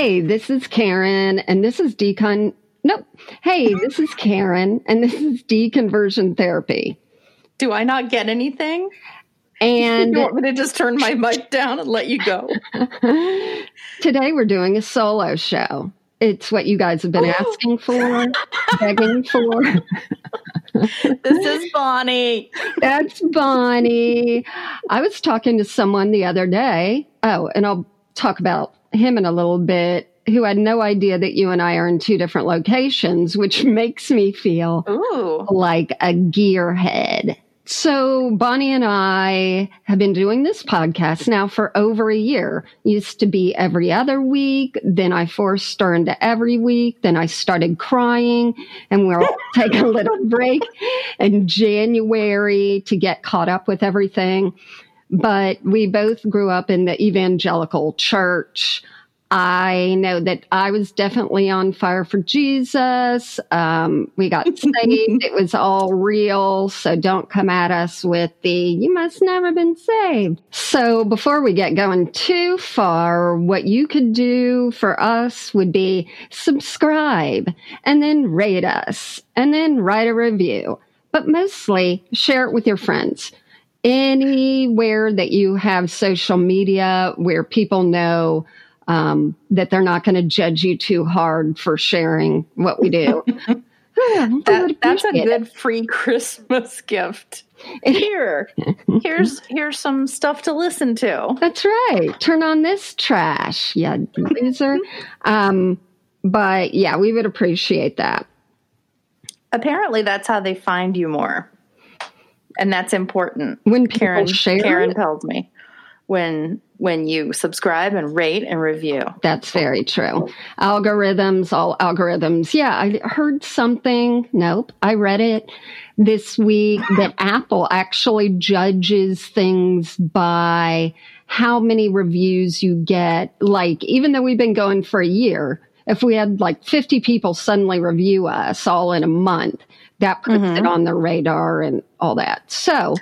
Hey, this is Karen, and this is decon. Nope. Hey, this is Karen, and this is deconversion therapy. Do I not get anything? And you want me to just turn my mic down and let you go? today we're doing a solo show. It's what you guys have been oh. asking for, begging for. this is Bonnie. That's Bonnie. I was talking to someone the other day. Oh, and I'll talk about him in a little bit. Who had no idea that you and I are in two different locations, which makes me feel Ooh. like a gearhead. So, Bonnie and I have been doing this podcast now for over a year. Used to be every other week. Then I forced her into every week. Then I started crying and we'll take a little break in January to get caught up with everything. But we both grew up in the evangelical church. I know that I was definitely on fire for Jesus. Um, we got saved. It was all real. So don't come at us with the, you must never been saved. So before we get going too far, what you could do for us would be subscribe and then rate us and then write a review. But mostly share it with your friends anywhere that you have social media where people know um, that they're not going to judge you too hard for sharing what we do. that, that's a good free Christmas gift. Here, here's here's some stuff to listen to. That's right. Turn on this trash, yeah, loser. um, but yeah, we would appreciate that. Apparently, that's how they find you more, and that's important. When Karen share, Karen tells me when when you subscribe and rate and review. That's very true. Algorithms, all algorithms. Yeah, I heard something. Nope, I read it this week that Apple actually judges things by how many reviews you get. Like, even though we've been going for a year, if we had like 50 people suddenly review us all in a month, that puts mm-hmm. it on the radar and all that. So,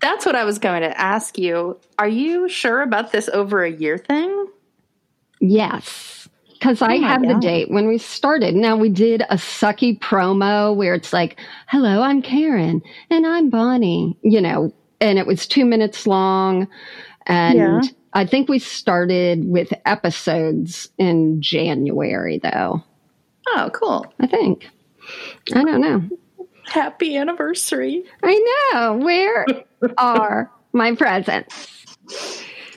that's what I was going to ask you. Are you sure about this over a year thing? Yes. Because oh I have God. the date when we started. Now, we did a sucky promo where it's like, hello, I'm Karen and I'm Bonnie, you know, and it was two minutes long. And yeah. I think we started with episodes in January, though. Oh, cool. I think. I don't know. Happy anniversary. I know. Where are my presents?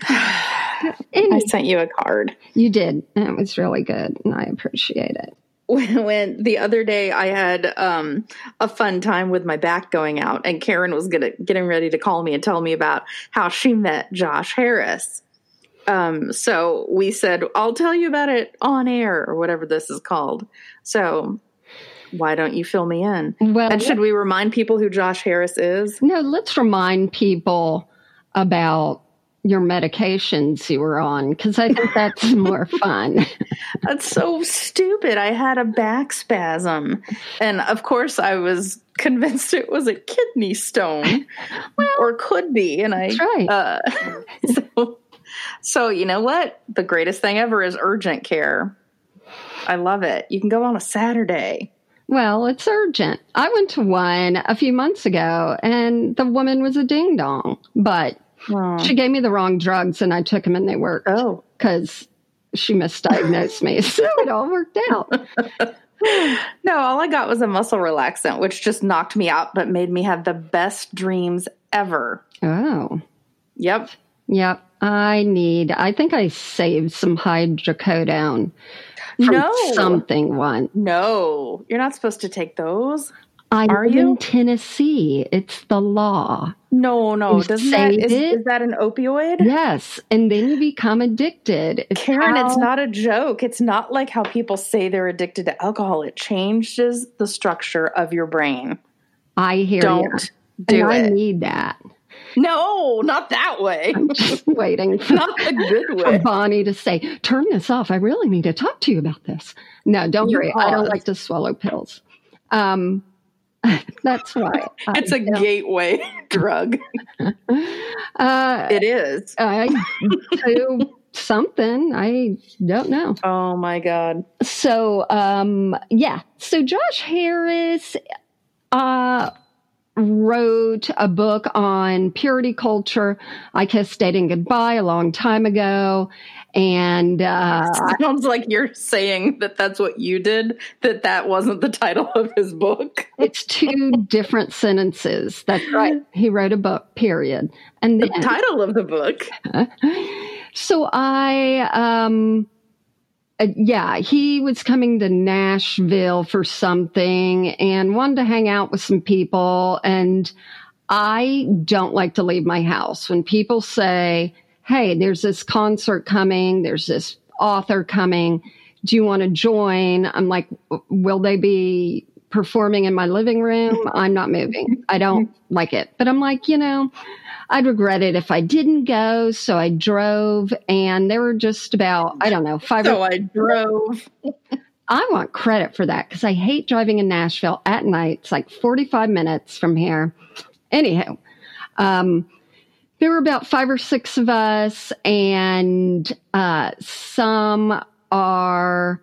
I sent you a card. You did. And it was really good. And I appreciate it. When, when the other day I had um, a fun time with my back going out, and Karen was gonna, getting ready to call me and tell me about how she met Josh Harris. Um, so we said, I'll tell you about it on air or whatever this is called. So why don't you fill me in? Well, and should we remind people who Josh Harris is? No, let's remind people about your medications you were on because I think that's more fun. that's so stupid. I had a back spasm. And of course, I was convinced it was a kidney stone well, or could be. And I, right. Uh, so, so, you know what? The greatest thing ever is urgent care. I love it. You can go on a Saturday. Well, it's urgent. I went to one a few months ago and the woman was a ding dong, but oh. she gave me the wrong drugs and I took them and they worked. Oh. Because she misdiagnosed me. So it all worked out. no, all I got was a muscle relaxant, which just knocked me out, but made me have the best dreams ever. Oh. Yep. Yep. I need, I think I saved some hydrocodone no. something one. No, you're not supposed to take those. I Are you? in Tennessee. It's the law. No, no. Doesn't that, is, is, that an opioid? Yes. And then you become addicted. It's Karen, how, it's not a joke. It's not like how people say they're addicted to alcohol. It changes the structure of your brain. I hear Don't you. do and it. I need that. No, not that way. I'm just waiting for, not the good way. For Bonnie to say, "Turn this off. I really need to talk to you about this." No, don't you worry. Pause. I don't like to swallow pills. Um, that's why it's I a gateway drug. Uh, It is. I do something. I don't know. Oh my god. So, um, yeah. So Josh Harris uh, wrote a book on purity culture. I kissed dating goodbye a long time ago. And uh, Sounds like you're saying that that's what you did. That that wasn't the title of his book. it's two different sentences. That's right. He wrote a book, period. And The title of the book. so I, um, uh, yeah, he was coming to Nashville for something and wanted to hang out with some people. And I don't like to leave my house. When people say, Hey, there's this concert coming, there's this author coming, do you want to join? I'm like, Will they be performing in my living room? I'm not moving. I don't like it. But I'm like, you know, I'd regret it if I didn't go. So I drove, and there were just about, I don't know, five So or I drove. I want credit for that because I hate driving in Nashville at night. It's like 45 minutes from here. Anyhow, um, there were about five or six of us, and uh, some are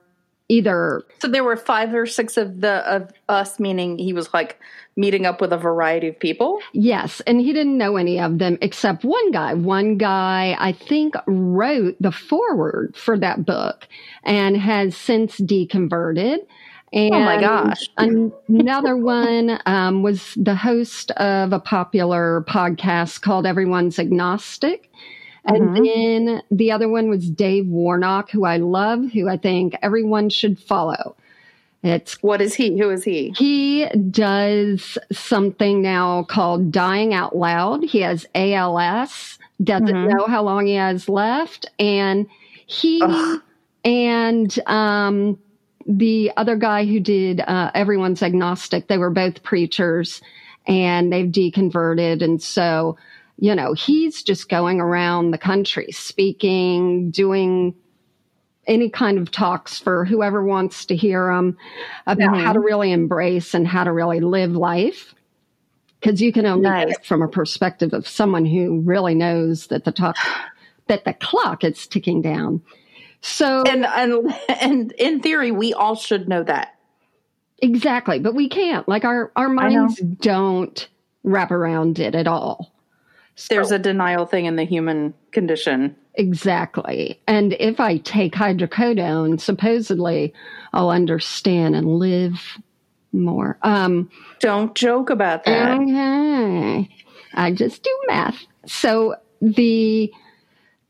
either So there were five or six of the of us, meaning he was like meeting up with a variety of people. Yes, and he didn't know any of them except one guy. One guy, I think, wrote the foreword for that book and has since deconverted. And Oh my gosh. another one um, was the host of a popular podcast called Everyone's Agnostic. And Mhm. then the other one was Dave Warnock, who I love, who I think everyone should follow. It's What is he? Who is he? he does something now called dying out loud. He has ALS, doesn't Mhm. know how long he has left. And he Ugh. and um, the other guy who did uh, Everyone's Agnostic, they were both preachers and they've deconverted. And so, you know, he's just going around the country speaking, doing any kind of talks for whoever wants to hear them about Mhm. how to really embrace and how to really live life. Because you can only Nice. from a perspective of someone who really knows that the talk, that the clock is ticking down. So And and and in theory, we all should know that. exactly, but we can't. Like our our minds don't wrap around it at all. There's So- a denial thing in the human condition. Exactly. And if I take hydrocodone, supposedly I'll understand and live more. Um, Don't joke about that. okay. I just do math. So the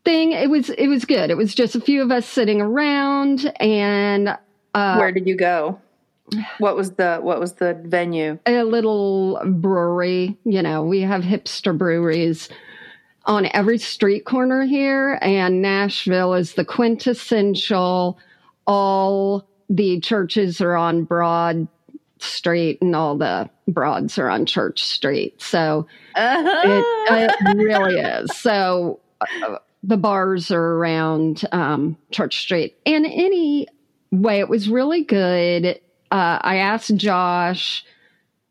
thing, it was it was good. It was just a few of us sitting around and uh, Where did you go? What was the what was the venue? a little brewery. You know, we have hipster breweries on every street corner here, and Nashville is the quintessential. All the churches are on Broad Street, and all the broads are on Church Street. So Uh-huh. it, it really is. So uh, the bars are around um, Church Street. And anyway, it was really good. Uh, I asked Josh,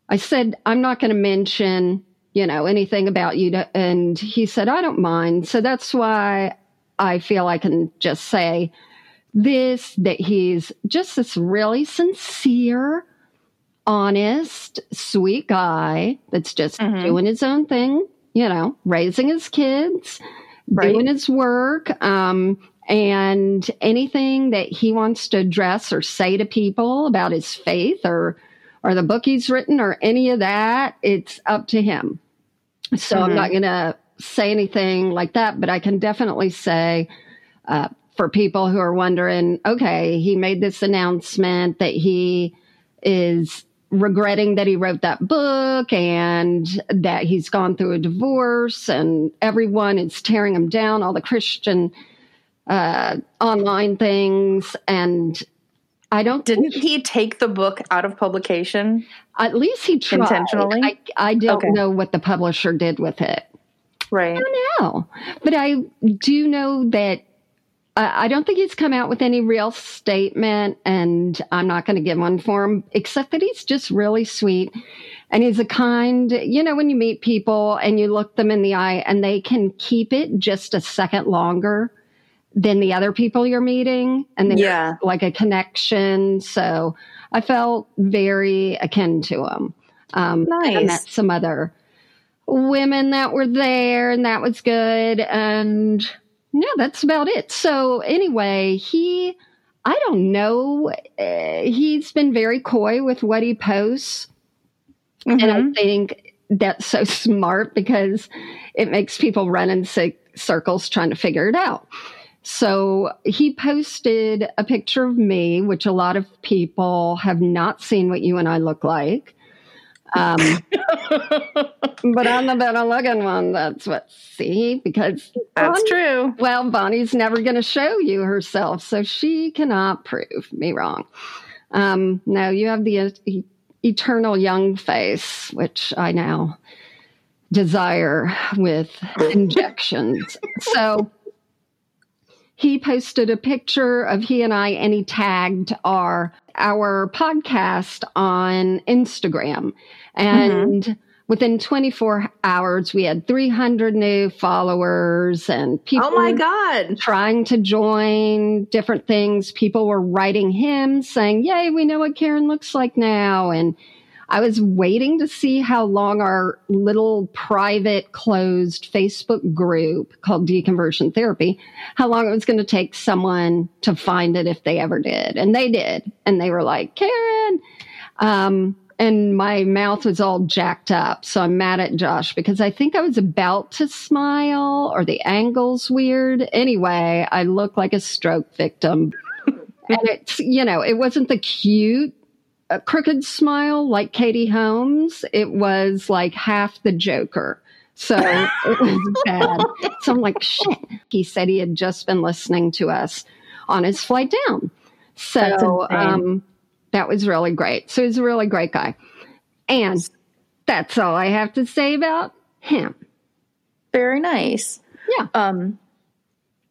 I said, I'm not going to mention, you know, anything about you. To, and he said, I don't mind. So that's why I feel I can just say this that he's just this really sincere, honest, sweet guy that's just Mhm. doing his own thing, you know, raising his kids, Right. doing his work. Um, and anything that he wants to address or say to people about his faith or or the book he's written or any of that, it's up to him. So I'm Mhm. not going to say anything like that, but I can definitely say uh, for people who are wondering, okay, he made this announcement that he is regretting that he wrote that book and that he's gone through a divorce and everyone is tearing him down, all the Christian uh, online things. And I don't Didn't he take the book out of publication? at least he tried. Intentionally? I, I don't Okay. know what the publisher did with it. Right. No, but I do know that uh, I don't think he's come out with any real statement, and I'm not going to give one for him, except that he's just really sweet. And he's a kind, you know, when you meet people and you look them in the eye and they can keep it just a second longer than the other people you're meeting. And then Yeah. like a connection. So I felt very akin to him. Um, and I met some other women that were there, and that was good. And yeah, that's about it. So anyway, he, I don't know, uh, he's been very coy with what he posts. And Mhm. I think that's so smart because it makes people run in ci- circles trying to figure it out. So he posted a picture of me, which a lot of people have not seen what you and I look like. Um, but I'm the better looking one. That's what, see, because That's Bonnie- true. well, Bonnie's never going to show you herself, so she cannot prove me wrong. Um, no, you have the e- eternal young face, which I now desire with injections. So he posted a picture of he and I, and he tagged our our podcast on Instagram, and mm-hmm. within 24 hours, we had 300 new followers and people Oh my God. trying to join different things. People were writing him saying, Yay, we know what Karen looks like now. And I was waiting to see how long our little private closed Facebook group called Deconversion Therapy, how long it was going to take someone to find it if they ever did. And they did. And they were like, Karen. Um, and my mouth was all jacked up. So I'm mad at Josh because I think I was about to smile or the angle's weird. Anyway, I look like a stroke victim. and it's, you know, it wasn't the cute, uh, crooked smile like Katie Holmes. It was like half the Joker. So it was bad. So I'm like, shit. He said he had just been listening to us on his flight down. So um, that was really great. So he's a really great guy. And that's all I have to say about him. Very nice. Yeah. Um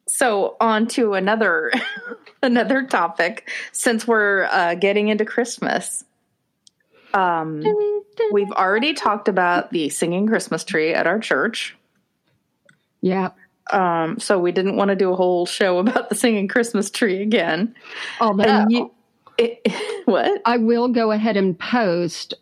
so on to another another topic since we're uh getting into Christmas. Um we've already talked about the singing Christmas tree at our church. Yeah. Um so we didn't want to do a whole show about the singing Christmas tree again. Although And you it, what? I will go ahead and post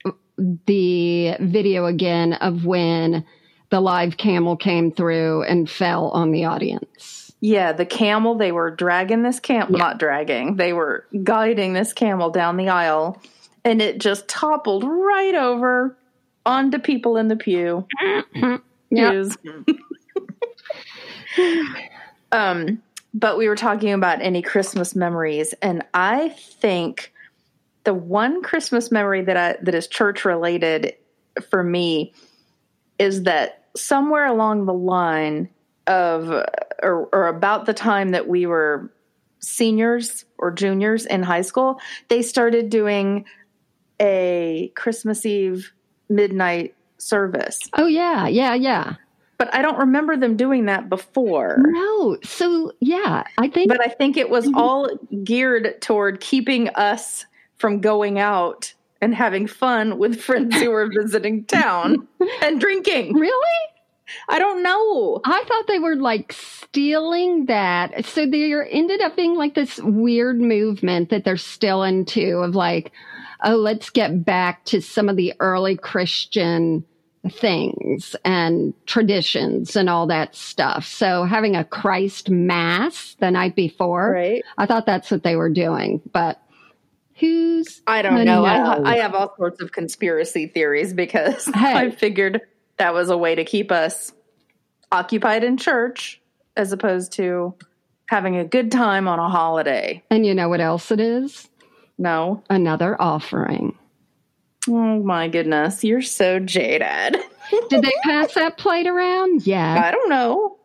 the video again of when the live camel came through and fell on the audience. Yeah, the camel, they were dragging this camel, Yeah. not dragging, they were guiding this camel down the aisle, and it just toppled right over onto people in the pew. Yeah. Pews. um, but we were talking about any Christmas memories, and I think the one Christmas memory that I that is church related for me is that somewhere along the line of or, or about the time that we were seniors or juniors in high school, they started doing a Christmas Eve midnight service. Oh, yeah. Yeah. Yeah. But I don't remember them doing that before. No. So, yeah, I think But I think it was mhm. all geared toward keeping us from going out and having fun with friends who were visiting town and drinking. really? I don't know. I thought they were like stealing that. So there ended up being like this weird movement that they're still into of like, oh, let's get back to some of the early Christian things and traditions and all that stuff. So having a Christ mass the night before, Right? I thought that's what they were doing. But who's I don't to know. I. I have all sorts of conspiracy theories because Hey. I figured that was a way to keep us occupied in church as opposed to having a good time on a holiday. and you know what else it is? No. Another offering. Oh my goodness. You're so jaded. Did they pass that plate around? Yeah, I don't know.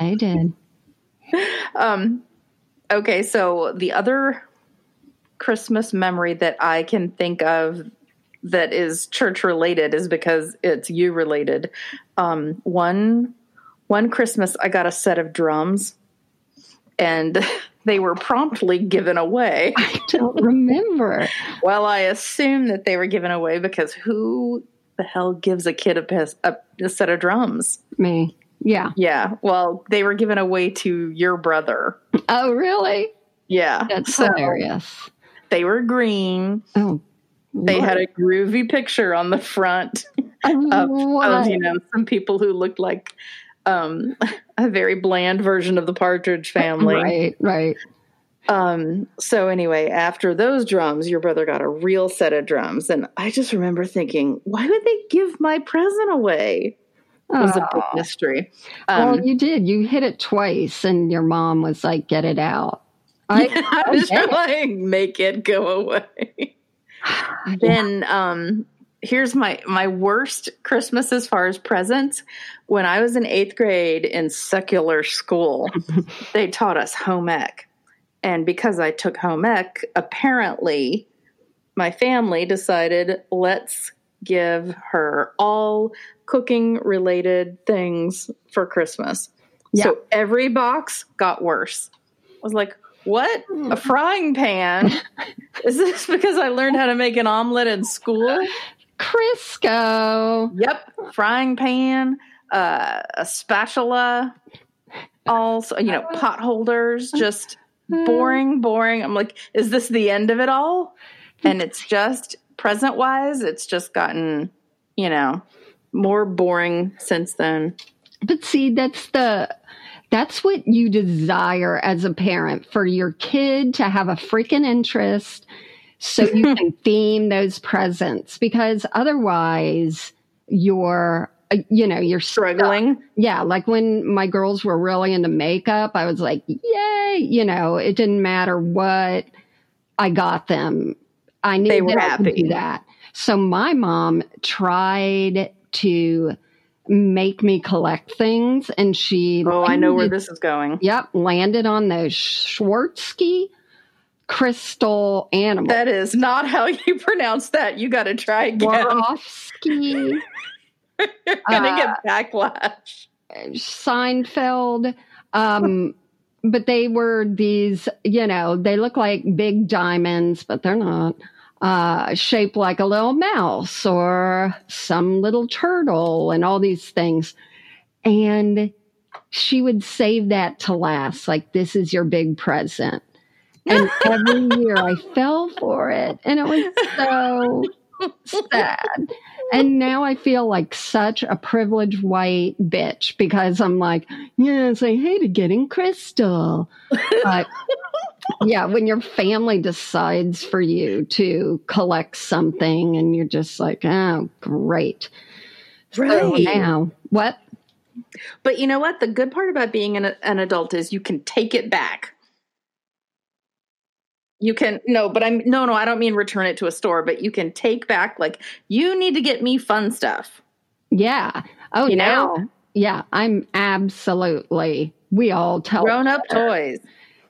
I did. Um, okay, so the other Christmas memory that I can think of that is church related is because it's you related. Um, one one Christmas, I got a set of drums, and they were promptly given away. I don't remember. Well, I assume that they were given away because who the hell gives a kid a, a, a set of drums? Me. Yeah. Yeah. Well, they were given away to your brother. Oh, really? Yeah. That's So hilarious. they were green. Oh. They had a groovy picture on the front of, of you know some people who looked like um, a very bland version of the Partridge Family. Right, right. Um, so anyway, after those drums, your brother got a real set of drums, and I just remember thinking, why would they give my present away? It was a big Oh. mystery. Um, well, you did. You hit it twice, and your mom was like, "Get it out." I, I was like, make it go away. then um here's my my worst christmas as far as presents. When i was in eighth grade in secular school they taught us home ec. And because i took home ec apparently my family decided let's give her all cooking related things for christmas. So every box got worse. I was like what a frying pan is this because I learned how to make an omelet in school? Crisco. Yep, frying pan, uh, a spatula, also you know pot holders, just boring, boring. I'm like, is this the end of it all? And it's just present wise, it's just gotten you know more boring since then. But see, that's the that's what you desire as a parent for your kid to have a freaking interest so you can theme those presents because otherwise you're you know you're stuck. Struggling. yeah like when my girls were really into makeup i was like yay you know it didn't matter what i got them i knew They were happy. do that so my mom tried to make me collect things and she Oh, I know where this is going. yep landed on those Schwartzky crystal animals That is not how you pronounce that. You got to try again. Swarovski You're gonna Uh, get backlash. Seinfeld. Um, but they were these, you know, they look like big diamonds, but they're not. Uh, shaped like a little mouse or some little turtle and all these things. And she would save that to last. Like, this is your big present. And every year I fell for it. And it was so sad. And now I feel like such a privileged white bitch because I'm like, yes, I hated getting crystal. But yeah, when your family decides for you to collect something and you're just like, oh, great. So Right. now, what? But you know what? The good part about being an, an adult is you can take it back. You can no, but I'm no, no. I don't mean return it to a store, but you can take back like you need to get me fun stuff. Yeah. Oh, You now. know? Yeah, I'm absolutely. We all tell Grown up toys.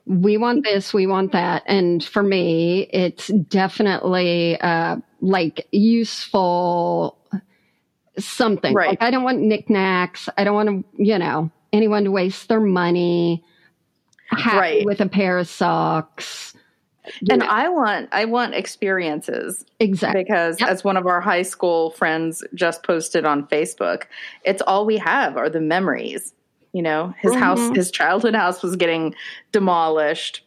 We want this, we want that. And for me, it's definitely uh, like useful something. Right. Like I don't want knickknacks. I don't want to, you know, anyone to waste their money. Right. with a pair of socks. And know, I want I want experiences exactly. because Yep. as one of our high school friends just posted on Facebook, it's all we have are the memories. You know, his house Mhm. his childhood house was getting demolished.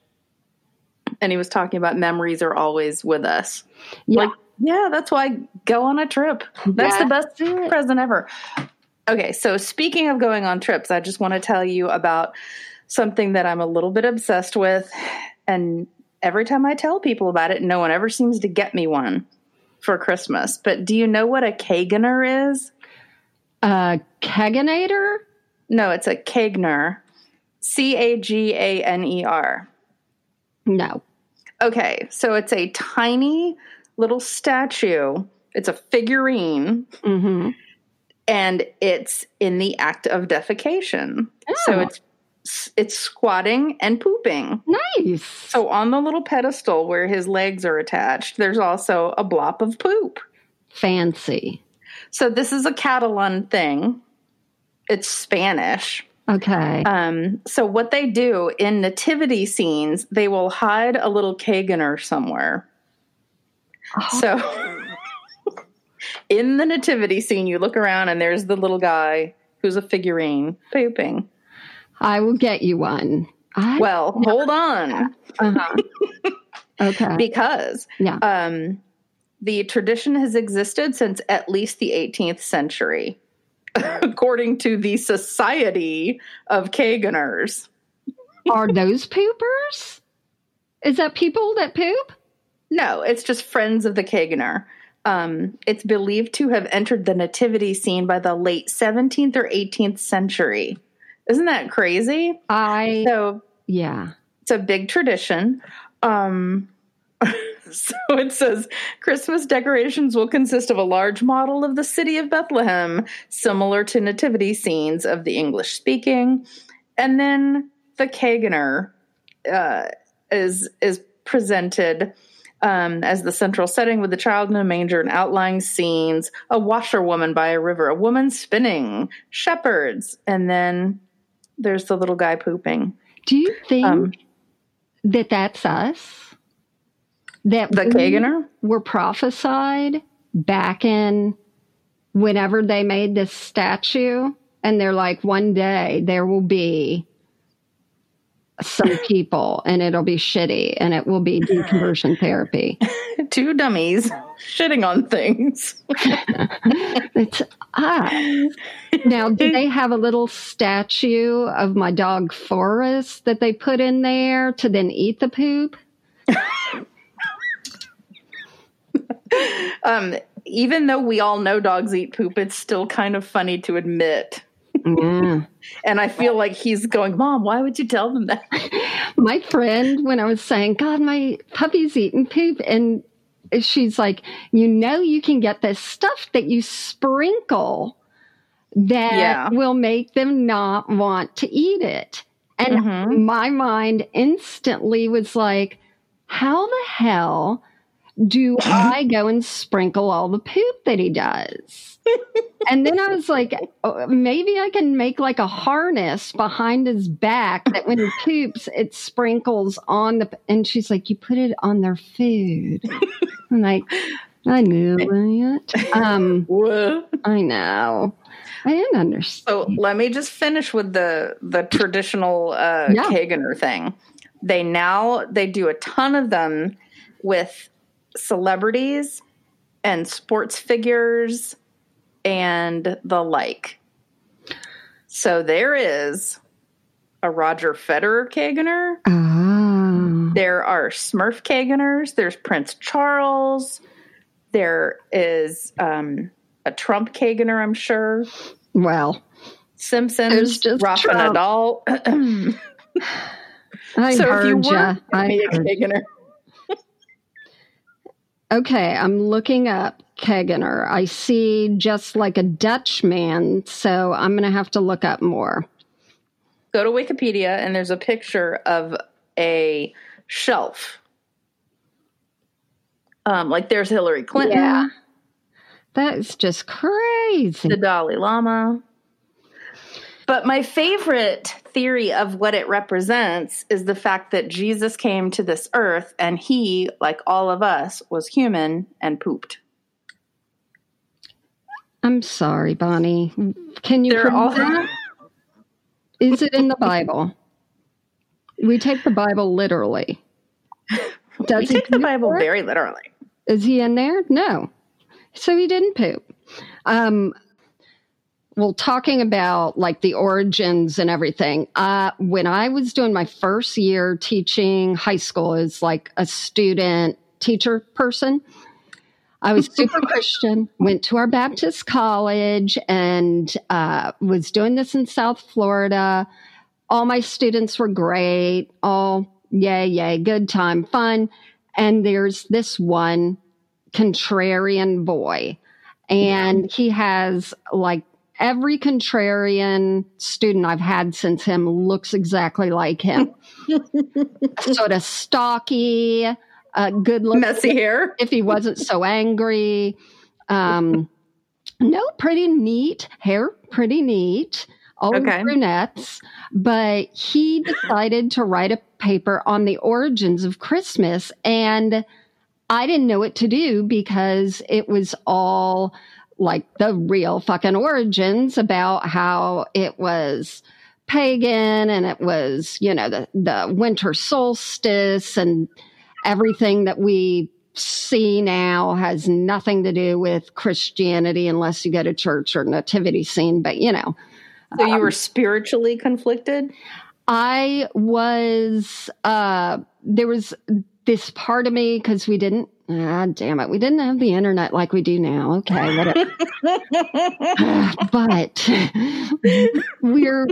And he was talking about memories are always with us. Yeah. Like, yeah, that's why go on a trip. That's the best present ever. Okay, so speaking of going on trips, I just want to tell you about something that I'm a little bit obsessed with. And every time I tell people about it, no one ever seems to get me one for Christmas. But do you know what a caganer is? Uh, Keganator? No, it's a Caganer. C A G A N E R. No. Okay, so it's a tiny little statue. It's a figurine hmm and it's in the act of defecation. So Oh. it's it's squatting and pooping. Nice. So on the little pedestal where his legs are attached, there's also a blob of poop. Fancy. So this is a Catalan thing. It's Spanish. Okay. Um, so what they do in nativity scenes, they will hide a little Caganer somewhere. Oh, So in the nativity scene, you look around and there's the little guy who's a figurine pooping. I will get you one. I, Well, hold on. uh-huh. okay. Because Yeah. um, the tradition has existed since at least the 18th century, according to the Society of Caganers. Are those poopers? Is that people that poop? No, it's just friends of the Caganer. Um, it's believed to have entered the nativity scene by the late 17th or 18th century. Isn't that crazy? I So yeah. it's a big tradition. Um, so it says Christmas decorations will consist of a large model of the city of Bethlehem, similar to nativity scenes of the English speaking, and then the Caganer uh, is is presented. Um, as the central setting with the child in a manger and outlying scenes, a washerwoman by a river, a woman spinning, shepherds, and then there's the little guy pooping. Do you think Um, that that's us? That the Caganer? were prophesied back in whenever they made this statue, and they're like, one day there will be some people, and it'll be shitty, and it will be deconversion therapy. two dummies shitting on things. It's ah. Now, do they have a little statue of my dog Forrest that they put in there to then eat the poop? Um, even though we all know dogs eat poop, it's still kind of funny to admit. Mm. And I feel like he's going, Mom, why would you tell them that? my friend when I was saying, God, my puppy's eating poop. And she's like, You know, you can get this stuff that you sprinkle that Yeah. will make them not want to eat it. And Mhm. my mind instantly was like, How the hell do I go and sprinkle all the poop that he does? and then I was like, oh, maybe I can make like a harness behind his back that when he poops, it sprinkles on the. And she's like, you put it on their food. I'm like, I knew it. Um, I know. I didn't understand. So let me just finish with the the traditional uh, Yeah. Caganer thing. They now they do a ton of them with celebrities and sports figures and the like. So there is a Roger Federer Caganer. Oh. There are Smurf Caganers. There's Prince Charles. There is um, a Trump Caganer, I'm sure. Well, Simpsons, Rafa Trump. Nadal. I so if you heard were ya. to I a heard Caganer, Okay, I'm looking up Kegener. I see just like a Dutch man, so I'm going to have to look up more. go to Wikipedia and there's a picture of a shelf. Um, like there's Hillary Clinton, Yeah. That's just crazy. the Dalai Lama. But my favorite theory of what it represents is the fact that Jesus came to this earth and he, like all of us, was human and pooped. I'm sorry, Bonnie. Can you prove all that? Is it in the Bible? We take the Bible literally. Does we he take the Bible very literally. Is he in there? No. So he didn't poop. Um, well, talking about like the origins and everything, uh, when I was doing my first year teaching high school as like a student teacher person, I was super Christian, went to our Baptist college and uh, was doing this in South Florida. All my students were great. All yay, yay, good time, fun. And there's this one contrarian boy, and he has like every contrarian student I've had since him looks exactly like him. sort of stocky, uh, good looking Messy hair. if he wasn't so angry. Um, no, pretty neat hair, pretty neat. All Okay. brunettes, but he decided to write a paper on the origins of Christmas, and I didn't know what to do because it was all like the real fucking origins about how it was pagan and it was, you know, the, the winter solstice and everything that we see now has nothing to do with Christianity unless you go to church or nativity scene. But, you know. So you um, were spiritually conflicted? I was, uh, there was this part of me because we didn't Ah, damn it. We didn't have the internet like we do now. Okay. but we're,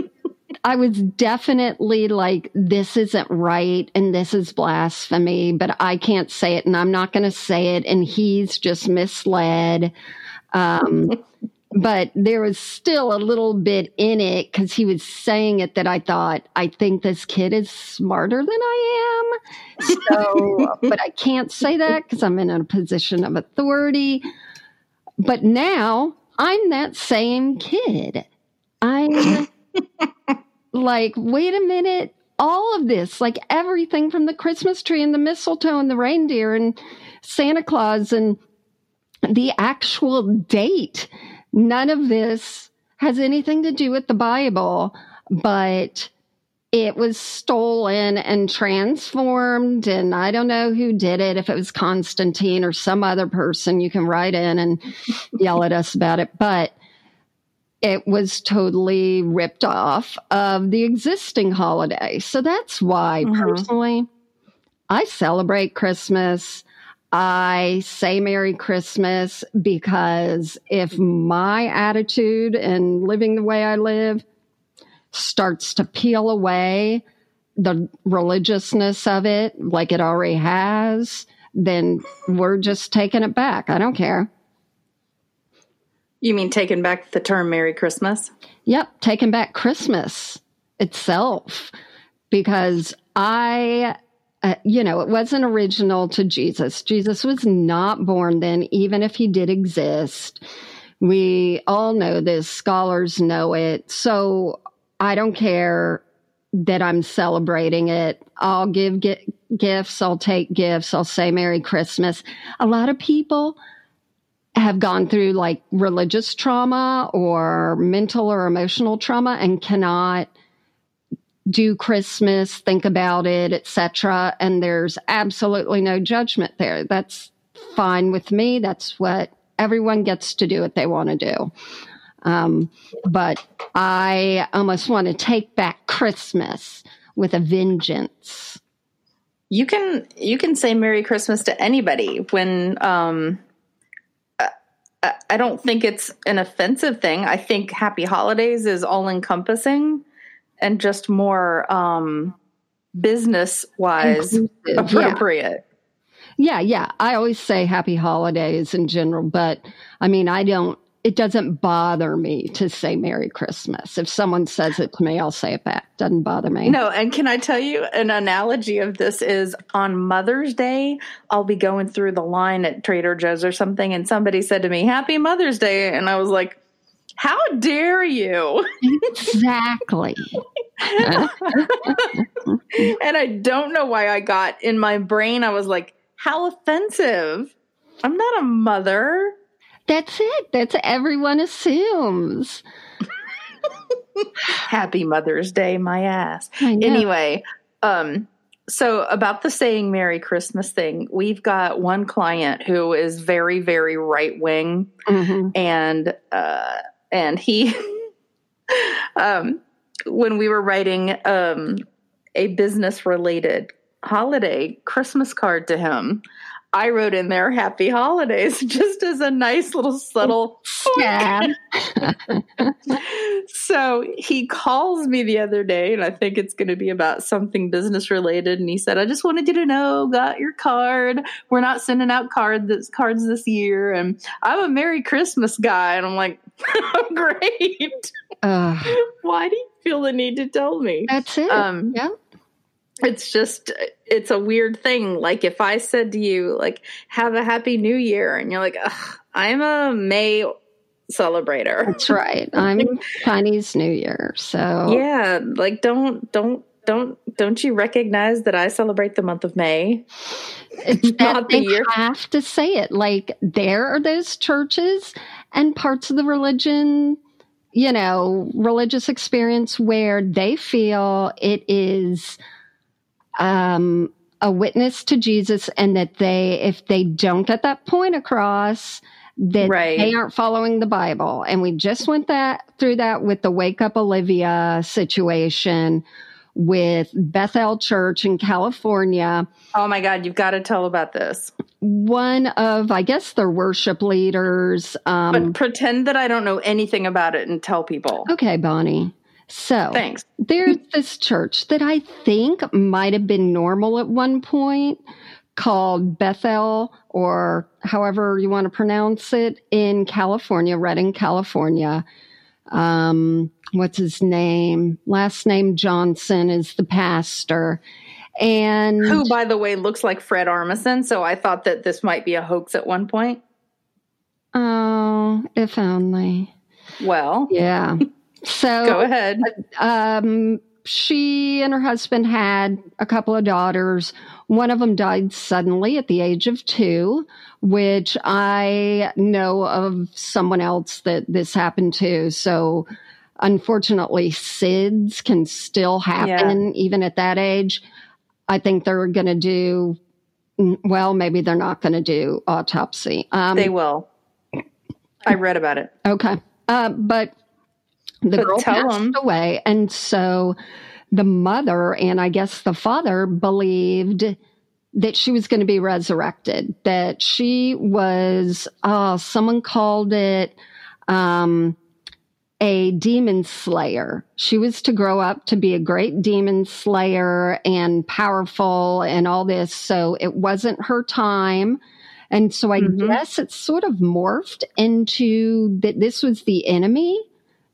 I was definitely like, this isn't right and this is blasphemy, but I can't say it and I'm not going to say it. And he's just misled. Um, but there was still a little bit in it because he was saying it that I thought, I think this kid is smarter than I am. So, but I can't say that because I'm in a position of authority. But now I'm that same kid. I'm like, wait a minute. All of this, like everything from the Christmas tree and the mistletoe and the reindeer and Santa Claus and the actual date None of this has anything to do with the Bible, but it was stolen and transformed. And I don't know who did it, if it was Constantine or some other person. You can write in and yell at us about it. But it was totally ripped off of the existing holiday. So that's why, mm-hmm. personally, I celebrate Christmas. I say Merry Christmas because if my attitude and living the way I live starts to peel away the religiousness of it, like it already has, then we're just taking it back. I don't care. You mean taking back the term Merry Christmas? Yep, taking back Christmas itself because I uh, you know, it wasn't original to Jesus. Jesus was not born then, even if he did exist. We all know this, scholars know it. So I don't care that I'm celebrating it. I'll give gifts, I'll take gifts, I'll say Merry Christmas. A lot of people have gone through like religious trauma or mental or emotional trauma and cannot do Christmas, think about it, etc. And there's absolutely no judgment there. That's fine with me. That's what everyone gets to do what they want to do. Um, but I almost want to take back Christmas with a vengeance. You can you can say Merry Christmas to anybody when um, I don't think it's an offensive thing. I think Happy Holidays is all encompassing and just more um, business wise appropriate. Yeah. yeah, yeah. I always say happy holidays in general, but I mean, I don't, it doesn't bother me to say Merry Christmas. If someone says it to me, I'll say it back. Doesn't bother me. No, and can I tell you an analogy of this is on Mother's Day, I'll be going through the line at Trader Joe's or something, and somebody said to me, Happy Mother's Day. And I was like, how dare you? Exactly. and I don't know why I got in my brain, I was like, how offensive. I'm not a mother. That's it. That's everyone assumes. Happy Mother's Day, my ass. Anyway, um, so about the saying Merry Christmas thing, we've got one client who is very, very right wing, mm-hmm. and uh, and he um when we were writing um a business related holiday Christmas card to him, I wrote in there happy holidays just as a nice little subtle yeah. so he calls me the other day and I think it's going to be about something business related and he said I just wanted you to know got your card we're not sending out card this, cards this year and I'm a Merry Christmas guy and I'm like great. Uh, why do you feel the need to tell me? That's it um, yeah. it's just it's a weird thing. Like if i said to you like have a happy new year and you're like i'm a may celebrator. That's right. I'm chinese new year so. Yeah like don't don't don't don't you recognize that I celebrate the month of May? It's not the year. Have to say it. Like there are those churches and parts of the religion, you know, religious experience where they feel it is um, a witness to Jesus, and that they, if they don't get that point across, that right. they aren't following the Bible. And we just went that through that with the Wake Up Olivia situation with Bethel Church in California. Oh my God, you've got to tell about this. One of, I guess, their worship leaders. Um, but pretend that I don't know anything about it and tell people. Okay, Bonnie. So thanks. there's this church that I think might have been normal at one point called Bethel, or however you want to pronounce it, in California, Redding, California. Um, what's his name? Last name Johnson is the pastor. And who, by the way, looks like Fred Armisen. So I thought that this might be a hoax at one point. Oh, if only. Well, yeah. So go ahead. Um, she and her husband had a couple of daughters. One of them died suddenly at the age of two, which I know of someone else that this happened to. So, unfortunately, SIDS can still happen yeah. even at that age. I think they're going to do, well, maybe they're not going to do autopsy. Um, they will. I read about it. Okay. Uh, but the but girl passed them. away. And so the mother and I guess the father believed that she was going to be resurrected, that she was, oh, someone called it um, a demon slayer. She was to grow up to be a great demon slayer and powerful and all this. So it wasn't her time. And so I mm-hmm. guess it sort of morphed into that this was the enemy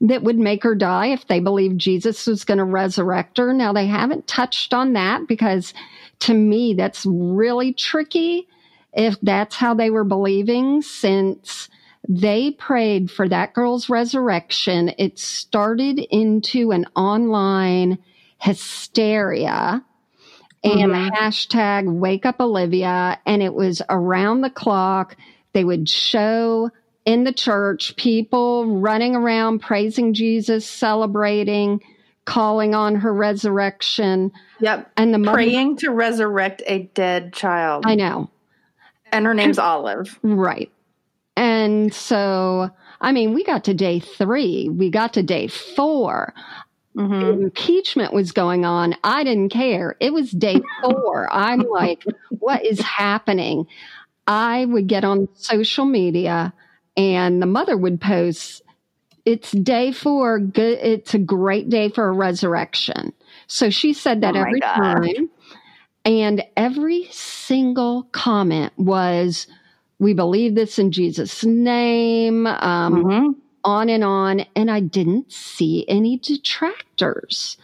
that would make her die if they believed Jesus was going to resurrect her. Now, they haven't touched on that because to me, that's really tricky if that's how they were believing since they prayed for that girl's resurrection. It started into an online hysteria and mm-hmm. hashtag wake up Olivia. And it was around the clock. They would show in the church, people running around praising Jesus, celebrating, calling on her resurrection. Yep. And the mother, praying to resurrect a dead child. I know. And her name's Olive. Right. And so, I mean, we got to day three, we got to day 4 mm-hmm. Impeachment was going on. I didn't care. It was day four. I'm like, what is happening? I would get on social media and the mother would post, "It's day four. Good. It's a great day for a resurrection." So she said that oh every God. time, and every single comment was, "We believe this in Jesus' name." Um, mm-hmm. On and on, and I didn't see any detractors.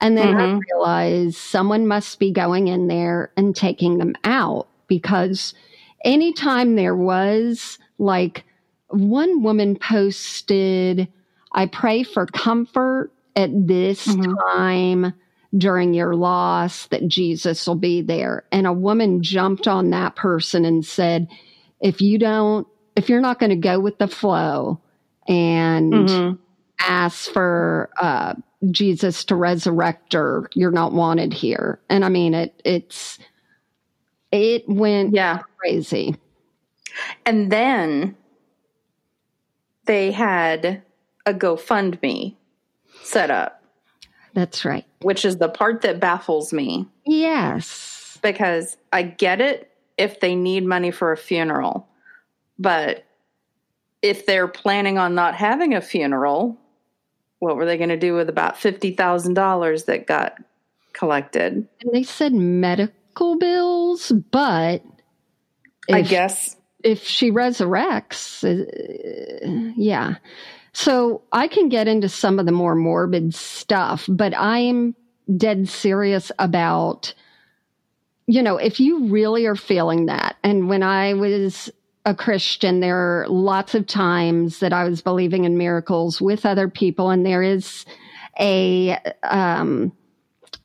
And then mm-hmm. I realized someone must be going in there and taking them out because anytime there was like one woman posted, I pray for comfort at this mm-hmm. time during your loss that Jesus will be there. And a woman jumped on that person and said, if you don't, if you're not going to go with the flow and mm-hmm. ask for uh, Jesus to resurrect her, you're not wanted here. And I mean, it, it's, it went yeah. crazy. And then they had a GoFundMe set up. That's right. Which is the part that baffles me. Yes. Because I get it if they need money for a funeral. But if they're planning on not having a funeral, what were they going to do with about $50,000 that got collected? And they said medical bills, but I guess if she resurrects, uh, yeah. So I can get into some of the more morbid stuff, but I am dead serious about, you know, if you really are feeling that. And when I was a Christian, there are lots of times that I was believing in miracles with other people, and there is a, um,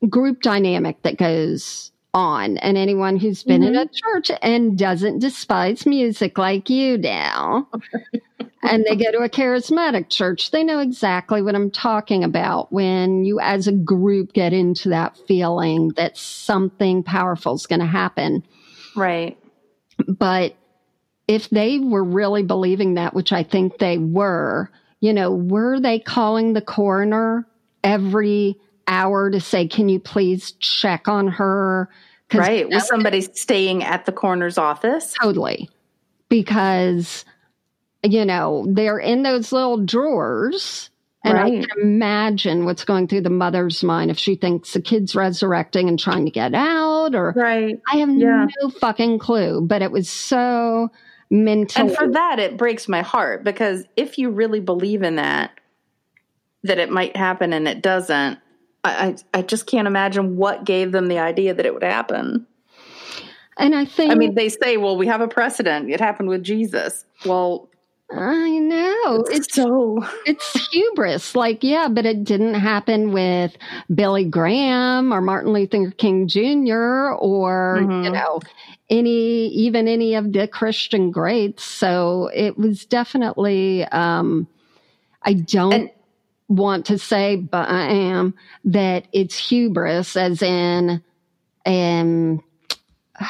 group dynamic that goes on. And anyone who's been in a mm-hmm. church and doesn't despise music like you do, and they go to a charismatic church, they know exactly what I'm talking about when you, as a group, get into that feeling that something powerful is going to happen. Right. But if they were really believing that, which I think they were, you know, were they calling the coroner every hour to say, can you please check on her? Right. Was somebody staying at the coroner's office? Totally. Because, you know, they're in those little drawers. And I can imagine what's going through the mother's mind if she thinks the kid's resurrecting and trying to get out, or Right. I have Yeah. no fucking clue. But it was so mental. And for that, it breaks my heart because if you really believe in that, that it might happen and it doesn't, I, I, just can't imagine what gave them the idea that it would happen. and I think, I mean, they say, well, we have a precedent. It happened with Jesus. Well, I know it's it's so. it's hubris. Like, yeah, but it didn't happen with Billy Graham or Martin Luther King Jr. or, you Mhm. know, any, even any of the Christian greats. So it was definitely, um, I don't And- want to say, but I am, that it's hubris, as in, um,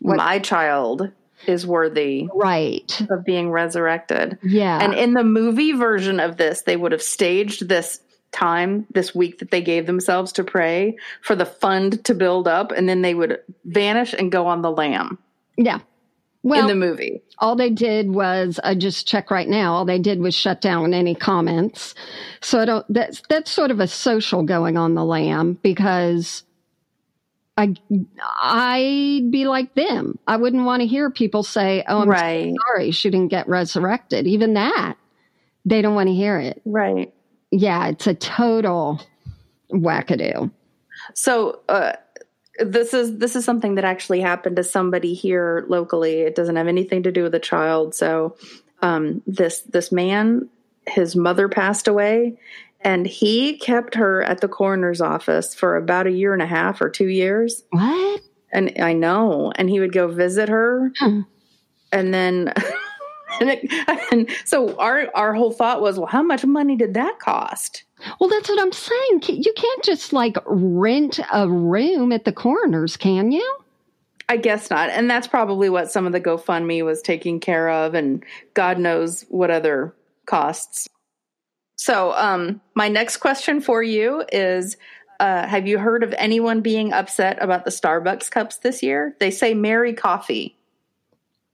What- My child is worthy right. of being resurrected. Yeah. And in the movie version of this, they would have staged this time, this week that they gave themselves to pray for the fund to build up, and then they would vanish and go on the lam yeah. Well, in the movie. all they did was I just check right now. All they did was shut down any comments. So I don't. That's that's sort of a social going on the lam because I I'd be like them. I wouldn't want to hear people say, "Oh, I'm right, sorry, she didn't get resurrected." Even that, they don't want to hear it. right. Yeah, it's a total wackadoo. So uh, this is this is something that actually happened to somebody here locally. It doesn't have anything to do with a child. So um, this this man, his mother passed away, and he kept her at the coroner's office for about a year and a half or two years. What? And I know, and he would go visit her, Hmm. and then. And, it, and so our our whole thought was, well, how much money did that cost? Well, that's what I'm saying. You can't just like rent a room at the coroner's, can you? I guess not. And that's probably what some of the GoFundMe was taking care of, and God knows what other costs. So, um, my next question for you is uh, Have you heard of anyone being upset about the Starbucks cups this year? They say Merry Coffee.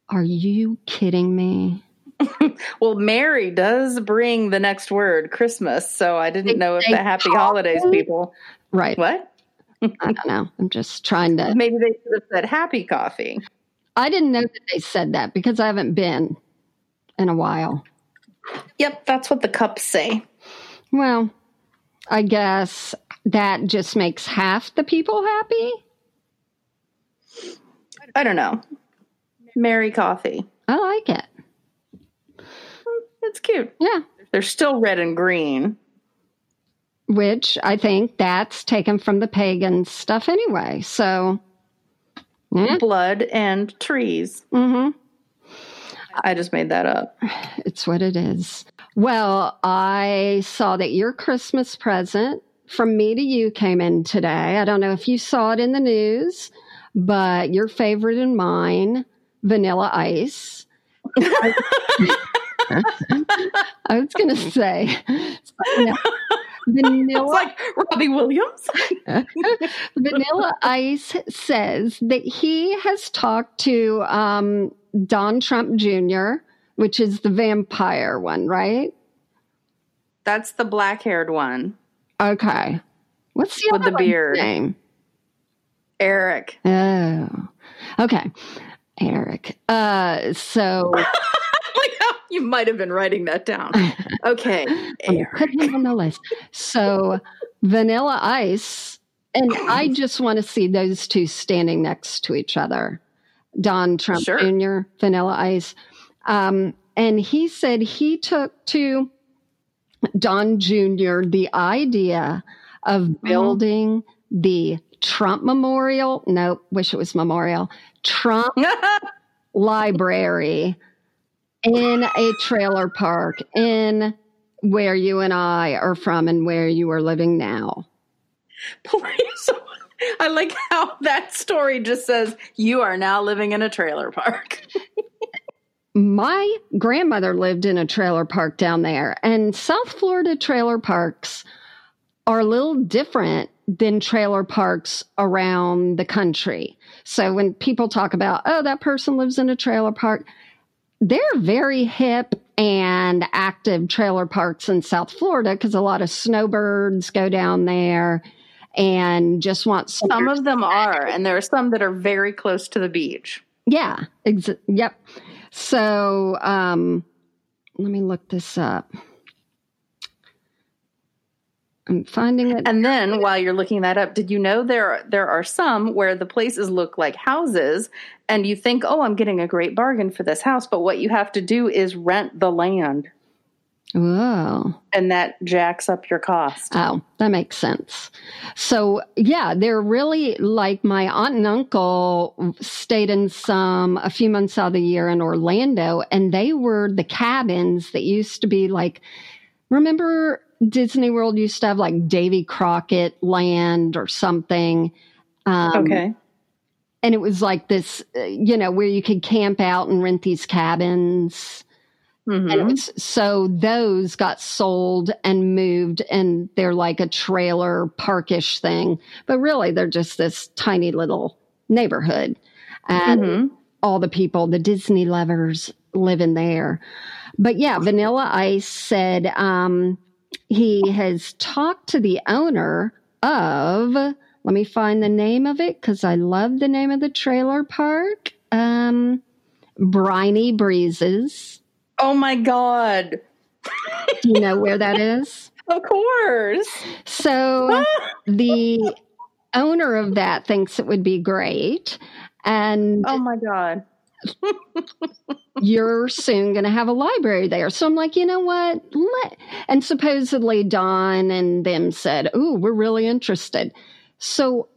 Are you kidding me? Well, Merry does bring the next word, Christmas. So I didn't They know if the happy holidays people. Right. What? I don't know. I'm just trying to. Maybe they should have said happy coffee. I didn't know that they said that because I haven't been in a while. Yep, that's what the cups say. Well, I guess that just makes half the people happy. I don't know. Merry Coffee. I like it. Cute. Yeah. They're still red and green. Which I think that's taken from the pagan stuff anyway. So, yeah. Blood and trees. hmm I just made that up. It's what it is. Well, I saw that your Christmas present from me to you came in today. I don't know if you saw it in the news, but your favorite and mine, Vanilla Ice. I was going to say, It's Vanilla, like Robbie Williams. Vanilla Ice says that he has talked to um, Don Trump Jr., which is the vampire one, right? That's the black haired one. Okay. What's the With the beard. name? Eric. Oh, okay. Eric. Uh, so you might have been writing that down. Okay. Put him on the list. So Vanilla Ice, and I just want to see those two standing next to each other. Don Trump Sure. Jr., Vanilla Ice. Um, and he said he took to Don Jr. the idea of building the Trump Memorial. Nope, wish it was Memorial. Trump Library in a trailer park in where you and I are from and where you are living now. Please. I like how that story just says you are now living in a trailer park. My grandmother lived in a trailer park down there, and South Florida trailer parks are a little different than trailer parks around the country. So when people talk about, oh, that person lives in a trailer park, they're very hip and active trailer parks in South Florida because a lot of snowbirds go down there and just want some of them are and there are some that are very close to the beach. Yeah ex- yep. So um let me look this up i'm finding it and then while you're looking that up did you know there there are some where the places look like houses and you think oh i'm getting a great bargain for this house but what you have to do is rent the land Oh. And that jacks up your cost. Oh, that makes sense. So, yeah, they're really like my aunt and uncle stayed in some a few months out of the year in Orlando, and they were the cabins that used to be like, remember Disney World used to have like Davy Crockett land or something? Um, okay. And it was like this, uh, you know, where you could camp out and rent these cabins. Mm-hmm. And was, so those got sold and moved, and they're like a trailer parkish thing, but really they're just this tiny little neighborhood. And mm-hmm. all the people, the Disney lovers, live in there. But yeah, Vanilla Ice said um, he has talked to the owner of, let me find the name of it because I love the name of the trailer park. Um, Briny Breezes. Oh my God. Do you know where that is? Of course. So the owner of that thinks it would be great. And oh my God. You're soon going to have a library there. So I'm like, you know what? Let, and supposedly Don and them said, Oh, we're really interested. So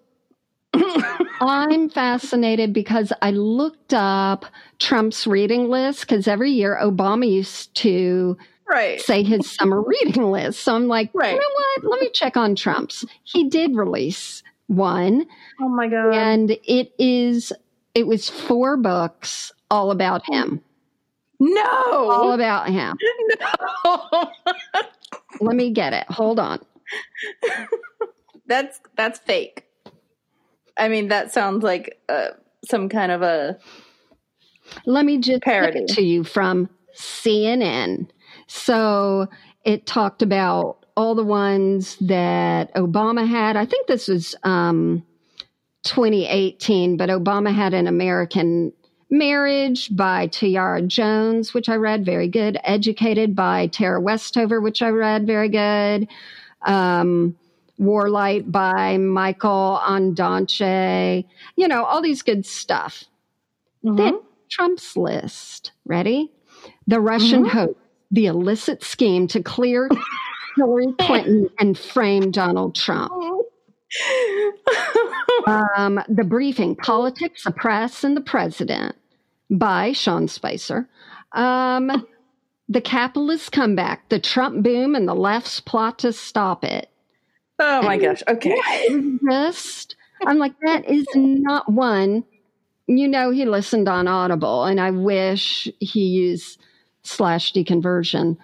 I'm fascinated because I looked up Trump's reading list because every year Obama used to right. say his summer reading list. So I'm like, right. you know what? Let me check on Trump's. He did release one. Oh my God. And it is, it was four books all about him. No. All about him. No. Let me get it. Hold on. that's that's fake. I mean, that sounds like uh, some kind of a. Let me just parody it to you from CNN. So it talked about all the ones that Obama had. I think this was um, 2018, but Obama had an American Marriage by Tayari Jones, which I read very good. Educated by Tara Westover, which I read very good. Um, Warlight by Michael Ondaatje, you know, all these good stuff. Mm-hmm. Then Trump's list. Ready? The Russian mm-hmm. hoax, the illicit scheme to clear Hillary Clinton and frame Donald Trump. Um, the briefing, Politics, the Press, and the President by Sean Spicer. Um, the capitalist comeback, the Trump boom, and the left's plot to stop it. Oh my and gosh. Okay. Just, I'm like, that is not one. You know, he listened on Audible, and I wish he used slash deconversion.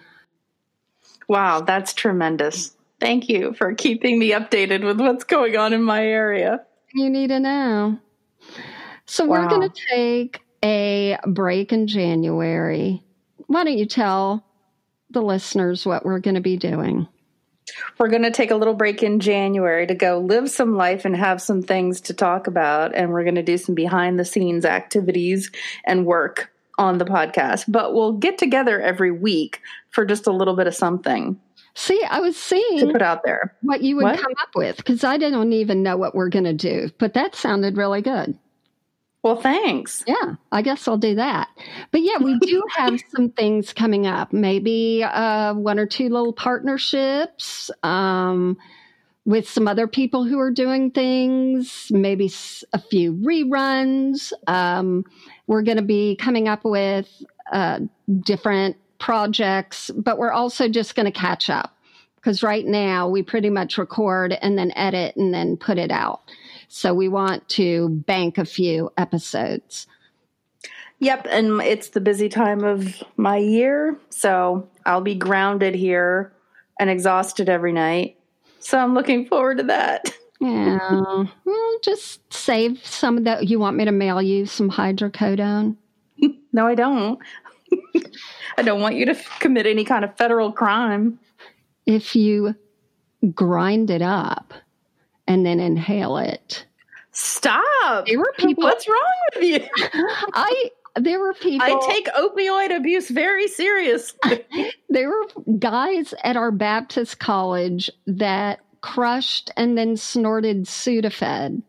Wow, that's tremendous. Thank you for keeping me updated with what's going on in my area. You need to know. So, wow. we're going to take a break in January. Why don't you tell the listeners what we're going to be doing? We're going to take a little break in January to go live some life and have some things to talk about. And we're going to do some behind the scenes activities and work on the podcast. But we'll get together every week for just a little bit of something. See, I was seeing to put out there what you would what? come up with because I didn't even know what we're going to do, but that sounded really good. Well, thanks. Yeah, I guess I'll do that. But yeah, we do have some things coming up. Maybe uh, one or two little partnerships. Um, with some other people who are doing things, maybe a few reruns. Um, we're going to be coming up with uh, different projects, but we're also just going to catch up because right now we pretty much record and then edit and then put it out. So we want to bank a few episodes. Yep, and it's the busy time of my year, so I'll be grounded here and exhausted every night. So I'm looking forward to that. Yeah. well, just save some of that. You want me to mail you some hydrocodone? no, I don't. I don't want you to commit any kind of federal crime. If you grind it up and then inhale it. Stop. There were people. What's wrong with you? I there were people. I take opioid abuse very seriously. there were guys at our Baptist college that crushed and then snorted Sudafed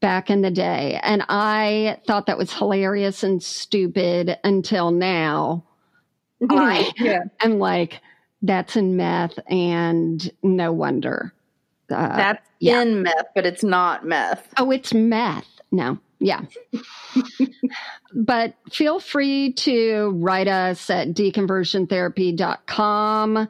back in the day. And I thought that was hilarious and stupid until now. I yeah. am like, that's in meth, and no wonder. Uh, that's yeah. in meth, but it's not meth. Oh, it's meth. No, yeah. but feel free to write us at deconversiontherapy.com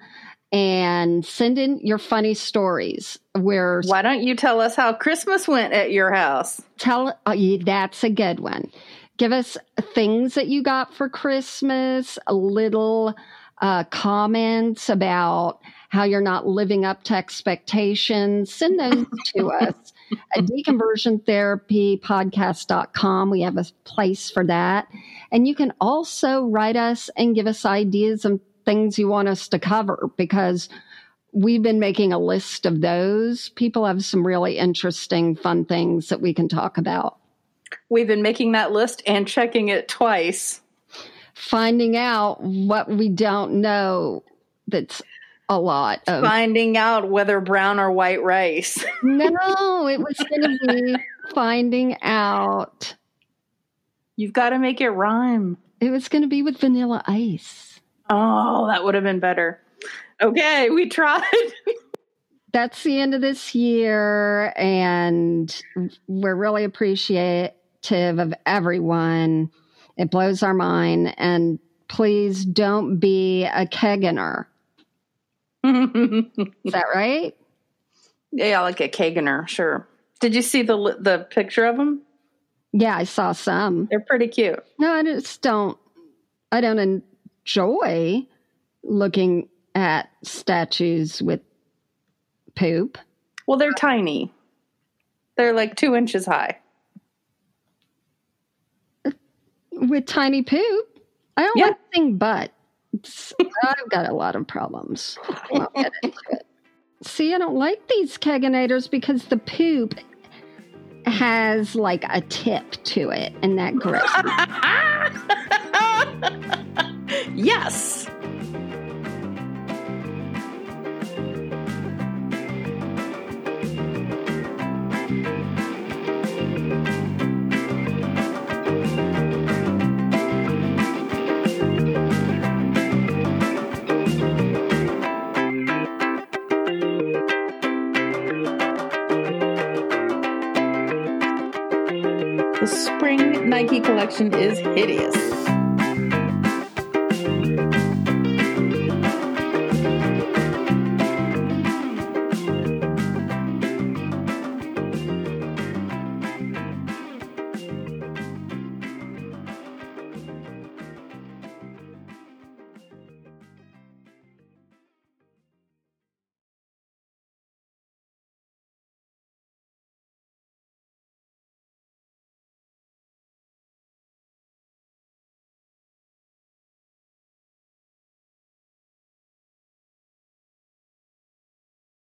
and send in your funny stories where why don't you tell us how christmas went at your house tell uh, that's a good one give us things that you got for christmas a little uh, comments about how you're not living up to expectations send those to us at deconversiontherapypodcast.com. We have a place for that. And you can also write us and give us ideas and things you want us to cover because we've been making a list of those. People have some really interesting, fun things that we can talk about. We've been making that list and checking it twice. Finding out what we don't know that's a lot of finding out whether brown or white rice. no, it was going to be finding out. You've got to make it rhyme. It was going to be with vanilla ice. Oh, that would have been better. Okay, we tried. That's the end of this year, and we're really appreciative of everyone. It blows our mind. And please don't be a caganer. Is that right? Yeah, like a Caganer, sure. Did you see the the picture of them? Yeah, I saw some. They're pretty cute. No, I just don't. I don't enjoy looking at statues with poop. Well, they're tiny. They're like two inches high. With tiny poop? I don't yeah. like anything but. I've got a lot of problems. See, I don't like these keganators because the poop has like a tip to it, and that grosses. yes. The spring Nike collection is hideous.